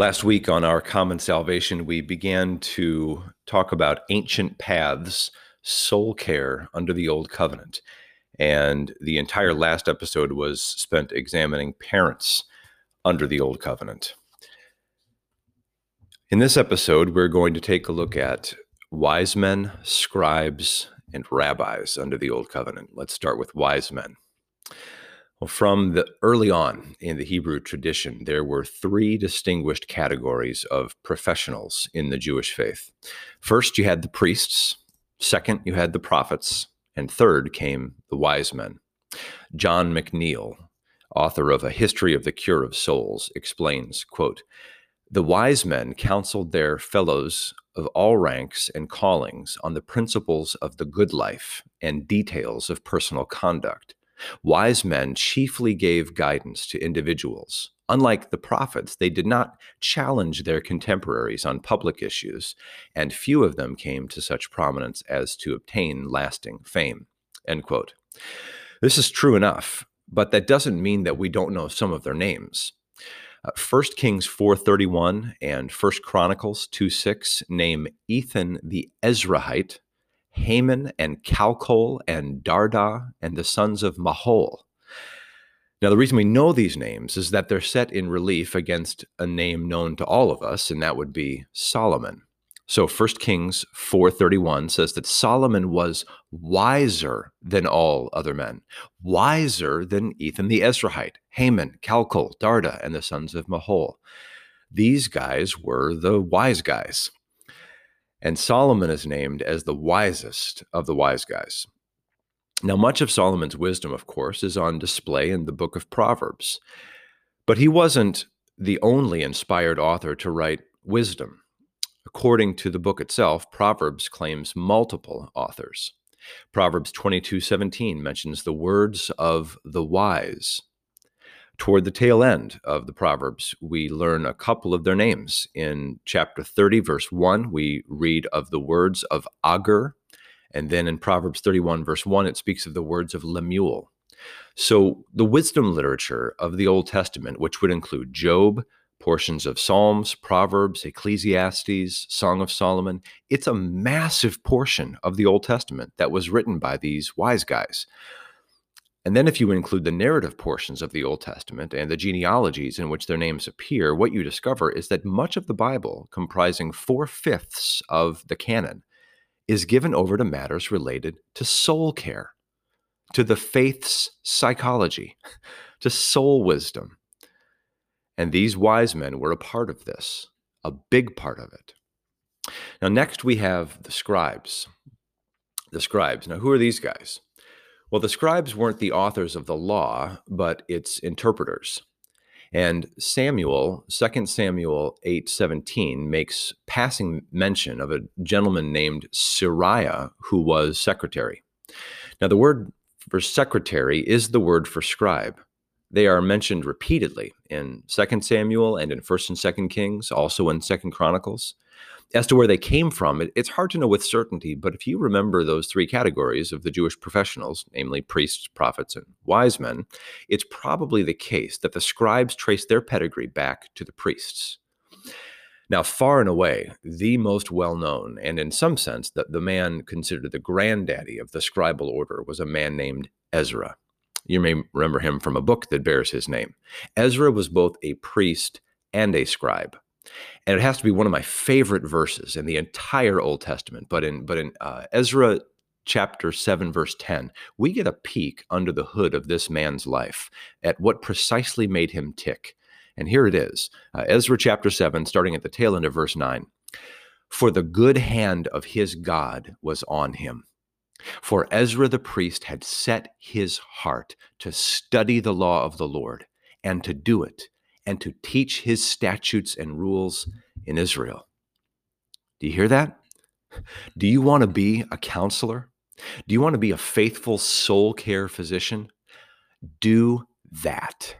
Last week on our Common Salvation, we began to talk about ancient paths, soul care under the Old Covenant. And the entire last episode was spent examining parents under the Old Covenant. In this episode, we're going to take a look at wise men, scribes, and rabbis under the Old Covenant. Let's start with wise men. Well, from the early on in the Hebrew tradition, there were three distinguished categories of professionals in the Jewish faith. First, you had the priests. Second, you had the prophets. And third came the wise men. John McNeill, author of A History of the Cure of Souls, explains, quote, the wise men counseled their fellows of all ranks and callings on the principles of the good life and details of personal conduct Wise men chiefly gave guidance to individuals. Unlike the prophets, they did not challenge their contemporaries on public issues, and few of them came to such prominence as to obtain lasting fame. End quote. This is true enough, but that doesn't mean that we don't know some of their names. Uh, 1 Kings 4:31 and 1 Chronicles 2:6 name Ethan the Ezrahite Heman and Calcol and Darda and the sons of Mahol. Now, the reason we know these names is that they're set in relief against a name known to all of us, and that would be Solomon. So 1 Kings 4:31 says that Solomon was wiser than all other men, wiser than Ethan the Ezrahite, Haman, Calcol, Darda, and the sons of Mahol. These guys were the wise guys. And Solomon is named as the wisest of the wise guys. Now, much of Solomon's wisdom, of course, is on display in the book of Proverbs. But he wasn't the only inspired author to write wisdom. According to the book itself, Proverbs claims multiple authors. Proverbs 22:17 mentions the words of the wise toward the tail end of the Proverbs, we learn a couple of their names. In chapter 30, verse 1, we read of the words of Agur. And then in Proverbs 31, verse 1, it speaks of the words of Lemuel. So the wisdom literature of the Old Testament, which would include Job, portions of Psalms, Proverbs, Ecclesiastes, Song of Solomon, it's a massive portion of the Old Testament that was written by these wise guys. And then, if you include the narrative portions of the Old Testament and the genealogies in which their names appear, what you discover is that much of the Bible, comprising four fifths of the canon, is given over to matters related to soul care, to the faith's psychology, to soul wisdom. And these wise men were a part of this, a big part of it. Now, next we have the scribes. The scribes. Now, who are these guys? Well, the scribes weren't the authors of the law, but its interpreters. And Samuel, 2 Samuel 8:17 makes passing mention of a gentleman named Seraiah who was secretary. Now the word for secretary is the word for scribe. They are mentioned repeatedly in 2 Samuel and in 1st and 2nd Kings, also in 2nd Chronicles as to where they came from, it, it's hard to know with certainty. But if you remember those three categories of the Jewish professionals, namely priests, prophets, and wise men, it's probably the case that the scribes trace their pedigree back to the priests. Now, far and away, the most well known, and in some sense, that the man considered the granddaddy of the scribal order was a man named Ezra. You may remember him from a book that bears his name. Ezra was both a priest and a scribe and it has to be one of my favorite verses in the entire Old Testament. But in but in uh, Ezra chapter 7 verse 10 we get a peek under the hood of this man's life at what precisely made him tick and here it is uh, ezra chapter 7 starting at the tail end of verse 9 for the good hand of his god was on him for ezra the priest had set his heart to study the law of the lord and to do it and to teach his statutes and rules in Israel. Do you hear that? Do you want to be a counselor? Do you want to be a faithful soul care physician? Do that.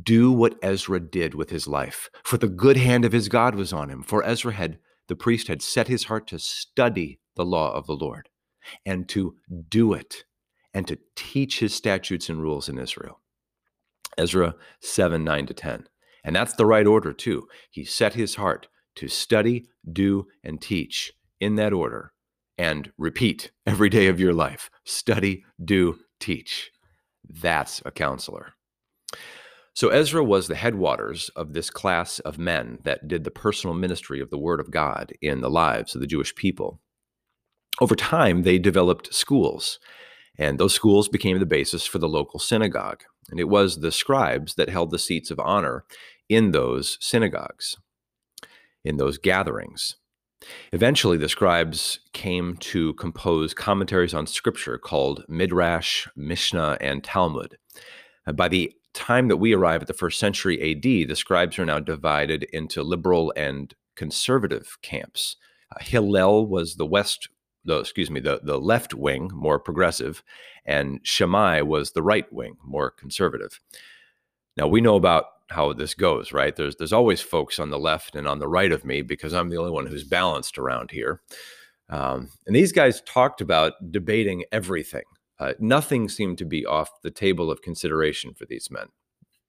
Do what Ezra did with his life. For the good hand of his God was on him. For Ezra had, the priest had set his heart to study the law of the Lord and to do it and to teach his statutes and rules in Israel. Ezra 7 9 to 10. And that's the right order, too. He set his heart to study, do, and teach in that order and repeat every day of your life study, do, teach. That's a counselor. So Ezra was the headwaters of this class of men that did the personal ministry of the Word of God in the lives of the Jewish people. Over time, they developed schools, and those schools became the basis for the local synagogue. And it was the scribes that held the seats of honor in those synagogues, in those gatherings. Eventually, the scribes came to compose commentaries on scripture called Midrash, Mishnah, and Talmud. By the time that we arrive at the first century AD, the scribes are now divided into liberal and conservative camps. Uh, Hillel was the west, the, excuse me, the, the left wing, more progressive, and Shammai was the right wing, more conservative. Now we know about how this goes, right? There's there's always folks on the left and on the right of me because I'm the only one who's balanced around here. Um, and these guys talked about debating everything. Uh, nothing seemed to be off the table of consideration for these men.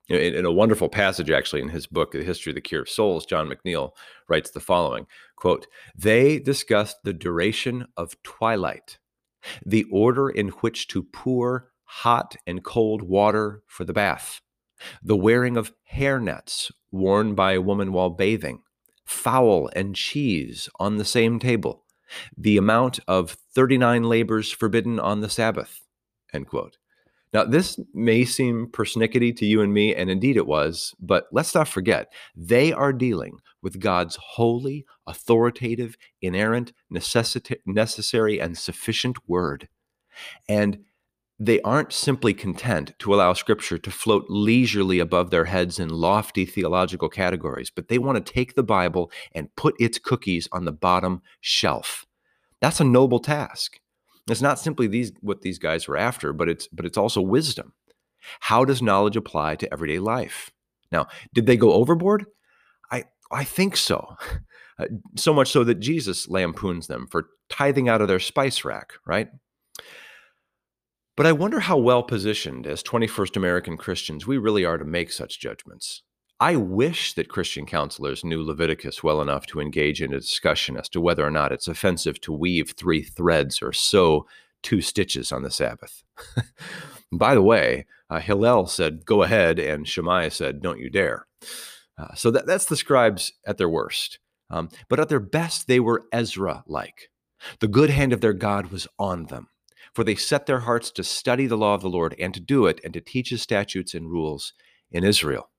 In, in, a wonderful passage, actually, in his book, The History of the Cure of Souls, John McNeill writes the following quote, They discussed the duration of twilight, the order in which to pour hot and cold water for the bath, the wearing of hair nets worn by a woman while bathing, fowl and cheese on the same table, the amount of 39 labors forbidden on the Sabbath, End quote. Now, this may seem persnickety to you and me, and indeed it was, but let's not forget, they are dealing with God's holy, authoritative, inerrant, necessary, and sufficient word. And they aren't simply content to allow Scripture to float leisurely above their heads in lofty theological categories, but they want to take the Bible and put its cookies on the bottom shelf. That's a noble task. It's not simply these what these guys were after, but it's but it's also wisdom. How does knowledge apply to everyday life? Now, did they go overboard? I I think so. Uh, so much so that Jesus lampoons them for tithing out of their spice rack, right? But I wonder how well positioned as 21st American Christians we really are to make such judgments. I wish that Christian counselors knew Leviticus well enough to engage in a discussion as to whether or not it's offensive to weave three threads or sew two stitches on the Sabbath. By the way, uh, Hillel said, Go ahead, and Shammai said, Don't you dare. Uh, so that, that's the scribes at their worst. Um, but at their best, they were Ezra like. The good hand of their God was on them, for they set their hearts to study the law of the Lord and to do it and to teach his statutes and rules in Israel.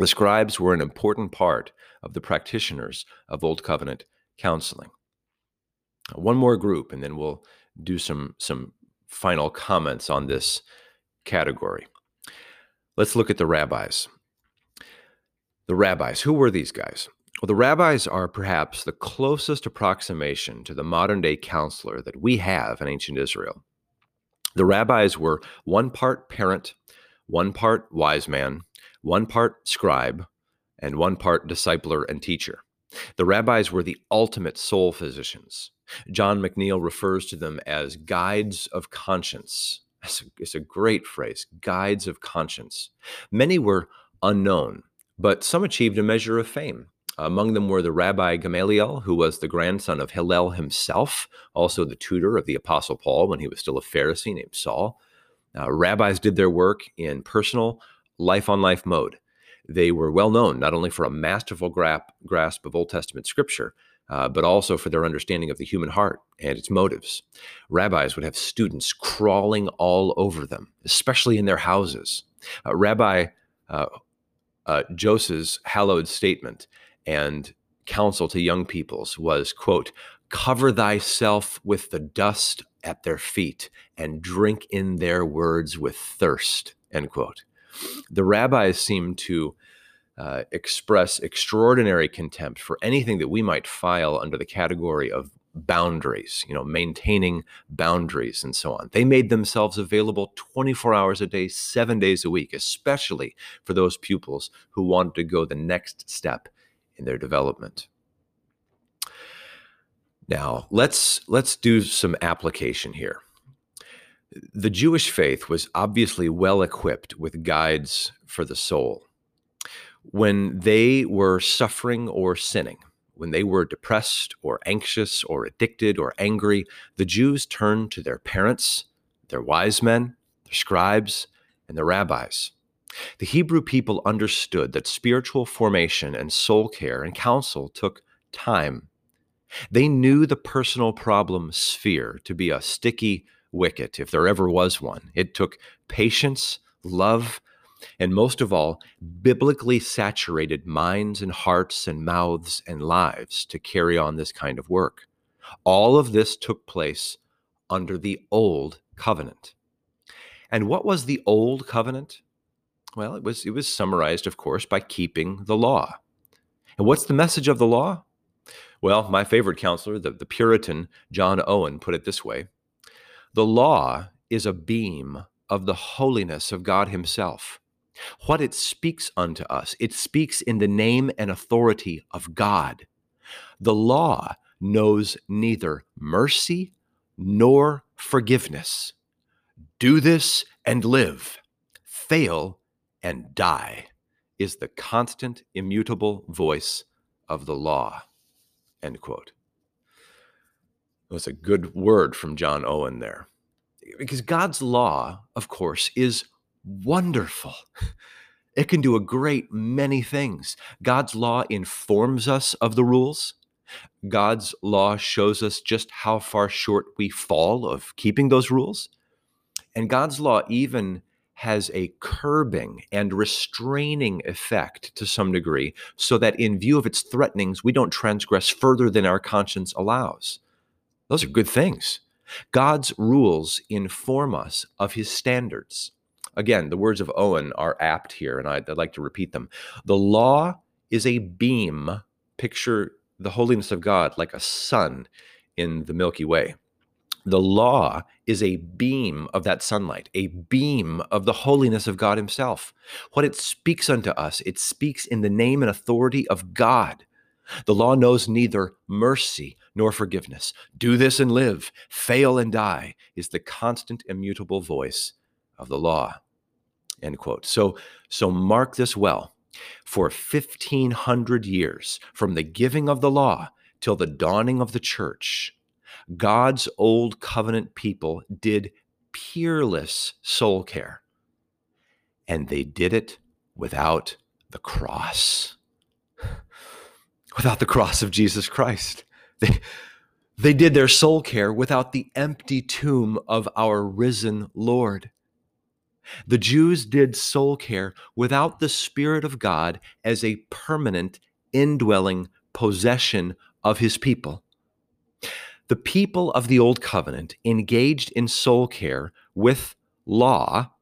The scribes were an important part of the practitioners of Old Covenant counseling. One more group, and then we'll do some, some final comments on this category. Let's look at the rabbis. The rabbis, who were these guys? Well, the rabbis are perhaps the closest approximation to the modern day counselor that we have in ancient Israel. The rabbis were one part parent, one part wise man, one part scribe and one part discipler and teacher. The rabbis were the ultimate soul physicians. John McNeill refers to them as guides of conscience. It's a, it's a great phrase, guides of conscience. Many were unknown, but some achieved a measure of fame. Among them were the Rabbi Gamaliel, who was the grandson of Hillel himself, also the tutor of the Apostle Paul when he was still a Pharisee named Saul. Uh, rabbis did their work in personal, life on life mode. They were well known not only for a masterful grasp of Old Testament scripture, uh, but also for their understanding of the human heart and its motives. Rabbis would have students crawling all over them, especially in their houses. Uh, Rabbi uh, uh Joseph's hallowed statement and counsel to young peoples was, quote, cover thyself with the dust at their feet and drink in their words with thirst, end quote the rabbis seem to uh, express extraordinary contempt for anything that we might file under the category of boundaries, you know, maintaining boundaries and so on. They made themselves available 24 hours a day, seven days a week, especially for those pupils who wanted to go the next step in their development. Now, let's let's do some application here. The Jewish faith was obviously well equipped with guides for the soul. when they were suffering or sinning, when they were depressed or anxious or addicted or angry, the Jews turned to their parents, their wise men, their scribes, and their rabbis. The Hebrew people understood that spiritual formation and soul care and counsel took time. They knew the personal problem sphere to be a sticky wicket, if there ever was one. It took patience, love, and most of all, biblically saturated minds and hearts and mouths and lives to carry on this kind of work. All of this took place under the Old Covenant. And what was the Old Covenant? Well, it was, it was summarized, of course, by keeping the law. And what's the message of the law? Well, my favorite counselor, the, the Puritan John Owen, put it this way The law is a beam of the holiness of God Himself. What it speaks unto us, it speaks in the name and authority of God. The law knows neither mercy nor forgiveness. Do this and live. Fail and die is the constant, immutable voice of the law. End quote. Was a good word from John Owen there. Because God's law, of course, is wonderful. It can do a great many things. God's law informs us of the rules. God's law shows us just how far short we fall of keeping those rules. And God's law even has a curbing and restraining effect to some degree, so that in view of its threatenings, we don't transgress further than our conscience allows. Those are good things. God's rules inform us of his standards. Again, the words of Owen are apt here, and I'd, I'd like to repeat them. The law is a beam. Picture the holiness of God like a sun in the Milky Way. The law is a beam of that sunlight, a beam of the holiness of God Himself. What it speaks unto us, it speaks in the name and authority of God. The law knows neither mercy nor forgiveness. Do this and live, fail and die, is the constant, immutable voice of the law. End quote. So, so mark this well. For 1500 years, from the giving of the law till the dawning of the church, God's old covenant people did peerless soul care. And they did it without the cross. Without the cross of Jesus Christ. They, they did their soul care without the empty tomb of our risen Lord. The Jews did soul care without the Spirit of God as a permanent, indwelling possession of his people. The people of the Old Covenant engaged in soul care with law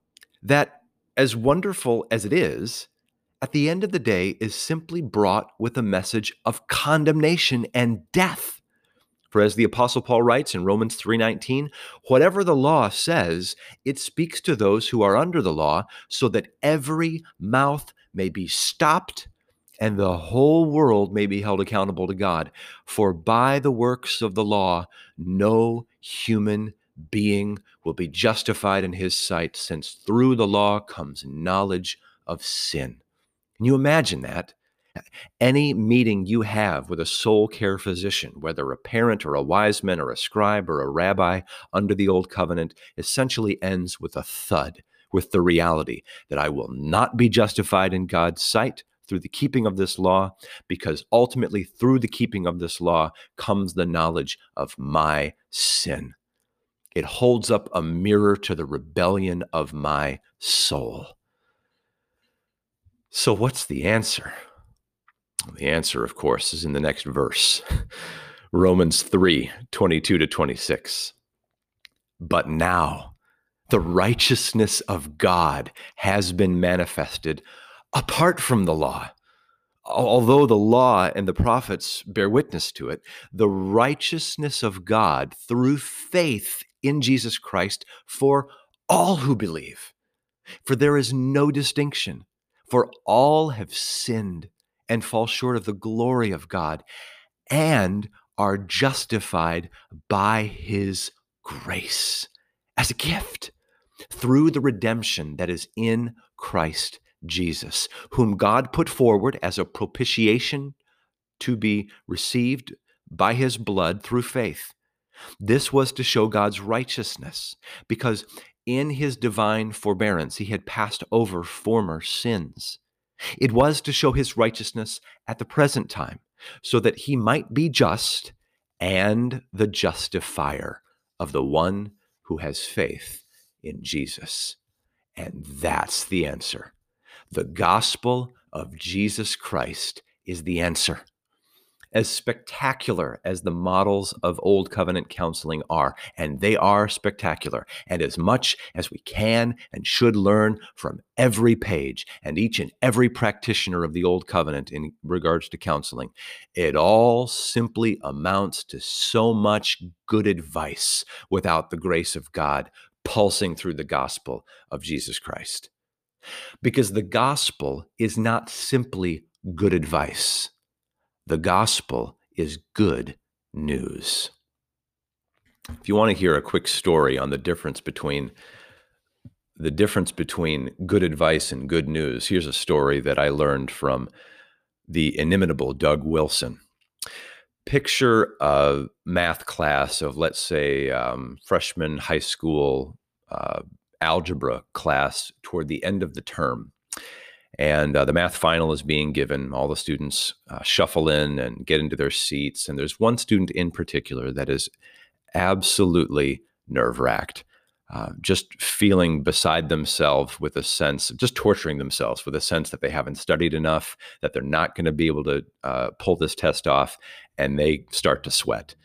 that, as wonderful as it is, at the end of the day is simply brought with a message of condemnation and death. For as the apostle Paul writes in Romans 3:19, whatever the law says, it speaks to those who are under the law, so that every mouth may be stopped and the whole world may be held accountable to God. For by the works of the law no human being will be justified in his sight, since through the law comes knowledge of sin. Can you imagine that? Any meeting you have with a soul care physician, whether a parent or a wise man or a scribe or a rabbi under the old covenant, essentially ends with a thud, with the reality that I will not be justified in God's sight through the keeping of this law, because ultimately through the keeping of this law comes the knowledge of my sin. It holds up a mirror to the rebellion of my soul. So, what's the answer? The answer, of course, is in the next verse Romans 3 22 to 26. But now the righteousness of God has been manifested apart from the law. Although the law and the prophets bear witness to it, the righteousness of God through faith in Jesus Christ for all who believe. For there is no distinction, for all have sinned and fall short of the glory of God and are justified by his grace as a gift through the redemption that is in Christ Jesus, whom God put forward as a propitiation to be received by his blood through faith. This was to show God's righteousness, because in his divine forbearance he had passed over former sins. It was to show his righteousness at the present time, so that he might be just and the justifier of the one who has faith in Jesus. And that's the answer. The gospel of Jesus Christ is the answer as spectacular as the models of Old Covenant counseling are, and they are spectacular, and as much as we can and should learn from every page and each and every practitioner of the Old Covenant in regards to counseling, it all simply amounts to so much good advice without the grace of God pulsing through the gospel of Jesus Christ. Because the gospel is not simply good advice the gospel is good news. If you want to hear a quick story on the difference between the difference between good advice and good news, here's a story that I learned from the inimitable Doug Wilson. Picture a math class of, let's say, um, freshman high school uh, algebra class toward the end of the term and uh, the math final is being given. All the students uh, shuffle in and get into their seats. And there's one student in particular that is absolutely nerve wracked, uh, just feeling beside themselves with a sense, just torturing themselves with a sense that they haven't studied enough, that they're not going to be able to uh, pull this test off, and they start to sweat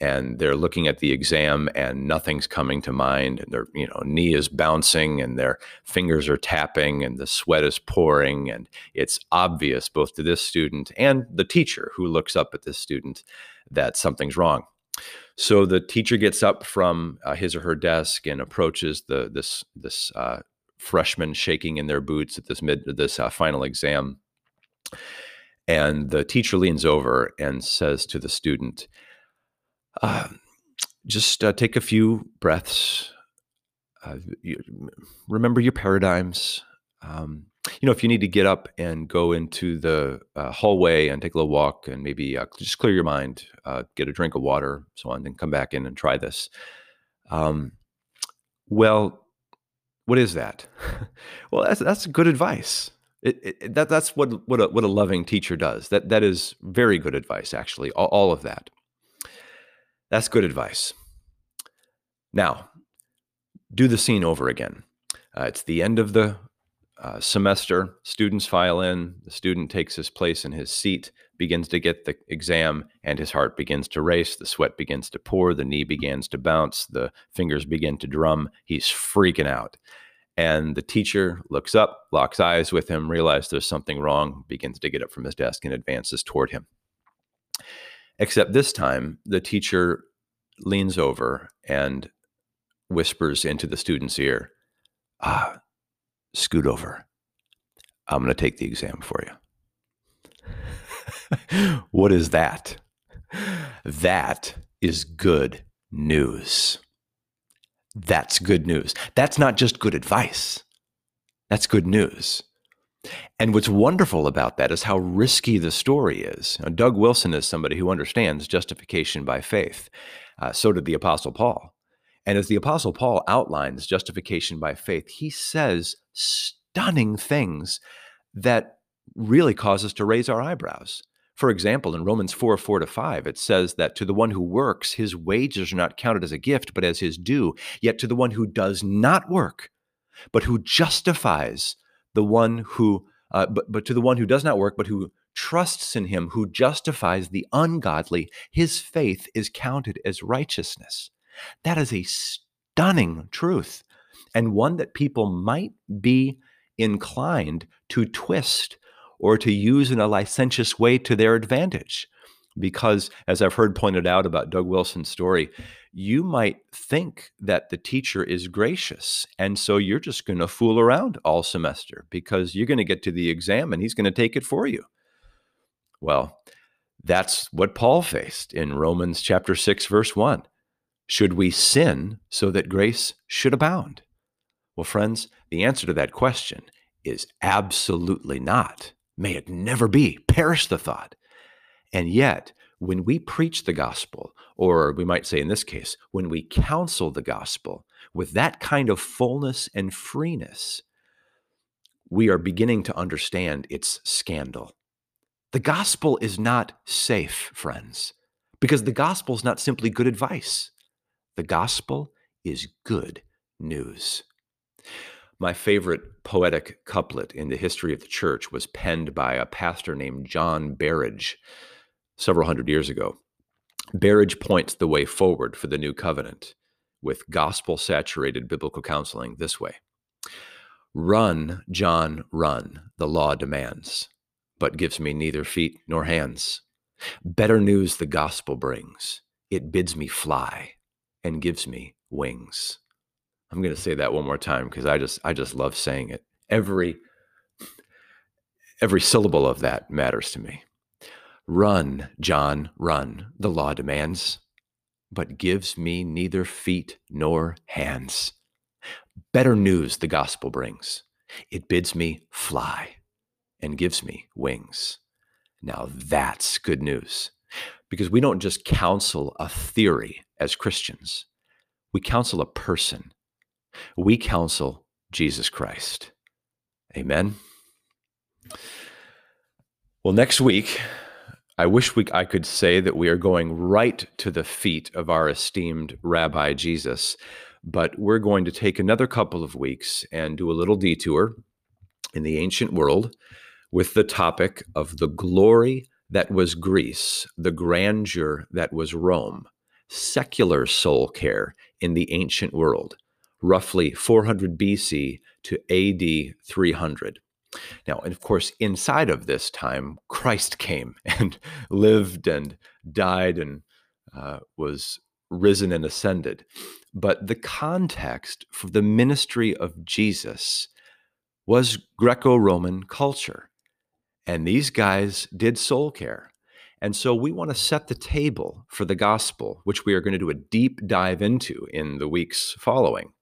and they're looking at the exam and nothing's coming to mind. And their you know knee is bouncing and their fingers are tapping and the sweat is pouring. And it's obvious both to this student and the teacher who looks up at this student that something's wrong. So the teacher gets up from uh, his or her desk and approaches the this this uh, freshman shaking in their boots at this mid this uh, final exam. And the teacher leans over and says to the student uh, just uh, take a few breaths. Uh, you, remember your paradigms. Um, you know, if you need to get up and go into the uh, hallway and take a little walk and maybe uh, just clear your mind, uh, get a drink of water, so on, then come back in and try this. Um, well, what is that? well, that's that's good advice. It, it, that that's what what a, what a loving teacher does. That that is very good advice, actually. All, all of that. That's good advice. Now, do the scene over again. Uh, it's the end of the uh, semester. Students file in. The student takes his place in his seat, begins to get the exam, and his heart begins to race. The sweat begins to pour. The knee begins to bounce. The fingers begin to drum. He's freaking out. And the teacher looks up, locks eyes with him, realizes there's something wrong, begins to get up from his desk and advances toward him. Except this time, the teacher leans over and whispers into the student's ear, Ah, scoot over. I'm going to take the exam for you. what is that? That is good news. That's good news. That's not just good advice. That's good news. And what's wonderful about that is how risky the story is. Now, Doug Wilson is somebody who understands justification by faith. Uh, so did the Apostle Paul. And as the Apostle Paul outlines justification by faith, he says stunning things that really cause us to raise our eyebrows. For example, in Romans 4 4 to 5, it says that to the one who works, his wages are not counted as a gift, but as his due. Yet to the one who does not work, but who justifies the one who, uh, but, but to the one who does not work, but who trusts in him who justifies the ungodly, his faith is counted as righteousness. That is a stunning truth, and one that people might be inclined to twist or to use in a licentious way to their advantage. Because, as I've heard pointed out about Doug Wilson's story, you might think that the teacher is gracious. And so you're just going to fool around all semester because you're going to get to the exam and he's going to take it for you. Well, that's what Paul faced in Romans chapter 6, verse 1. Should we sin so that grace should abound? Well, friends, the answer to that question is absolutely not. May it never be. Perish the thought. And yet, when we preach the gospel, or we might say in this case, when we counsel the gospel with that kind of fullness and freeness, we are beginning to understand its scandal. The gospel is not safe, friends, because the gospel is not simply good advice. The gospel is good news. My favorite poetic couplet in the history of the church was penned by a pastor named John Berridge several hundred years ago. Berridge points the way forward for the new covenant with gospel saturated biblical counseling this way Run, John, run, the law demands, but gives me neither feet nor hands. Better news the gospel brings. It bids me fly and gives me wings. I'm going to say that one more time because I just I just love saying it. Every every syllable of that matters to me. Run, John, run, the law demands, but gives me neither feet nor hands. Better news the gospel brings. It bids me fly and gives me wings. Now that's good news because we don't just counsel a theory as Christians, we counsel a person we counsel Jesus Christ. Amen. Well, next week, I wish we, I could say that we are going right to the feet of our esteemed Rabbi Jesus, but we're going to take another couple of weeks and do a little detour in the ancient world with the topic of the glory that was Greece, the grandeur that was Rome, secular soul care in the ancient world roughly 400 BC to AD 300. Now, and of course, inside of this time, Christ came and lived and died and uh, was risen and ascended. But the context for the ministry of Jesus was Greco Roman culture. And these guys did soul care. And so we want to set the table for the gospel, which we are going to do a deep dive into in the weeks following.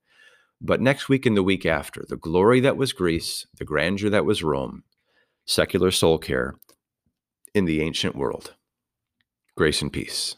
But next week and the week after, the glory that was Greece, the grandeur that was Rome, secular soul care in the ancient world. Grace and peace.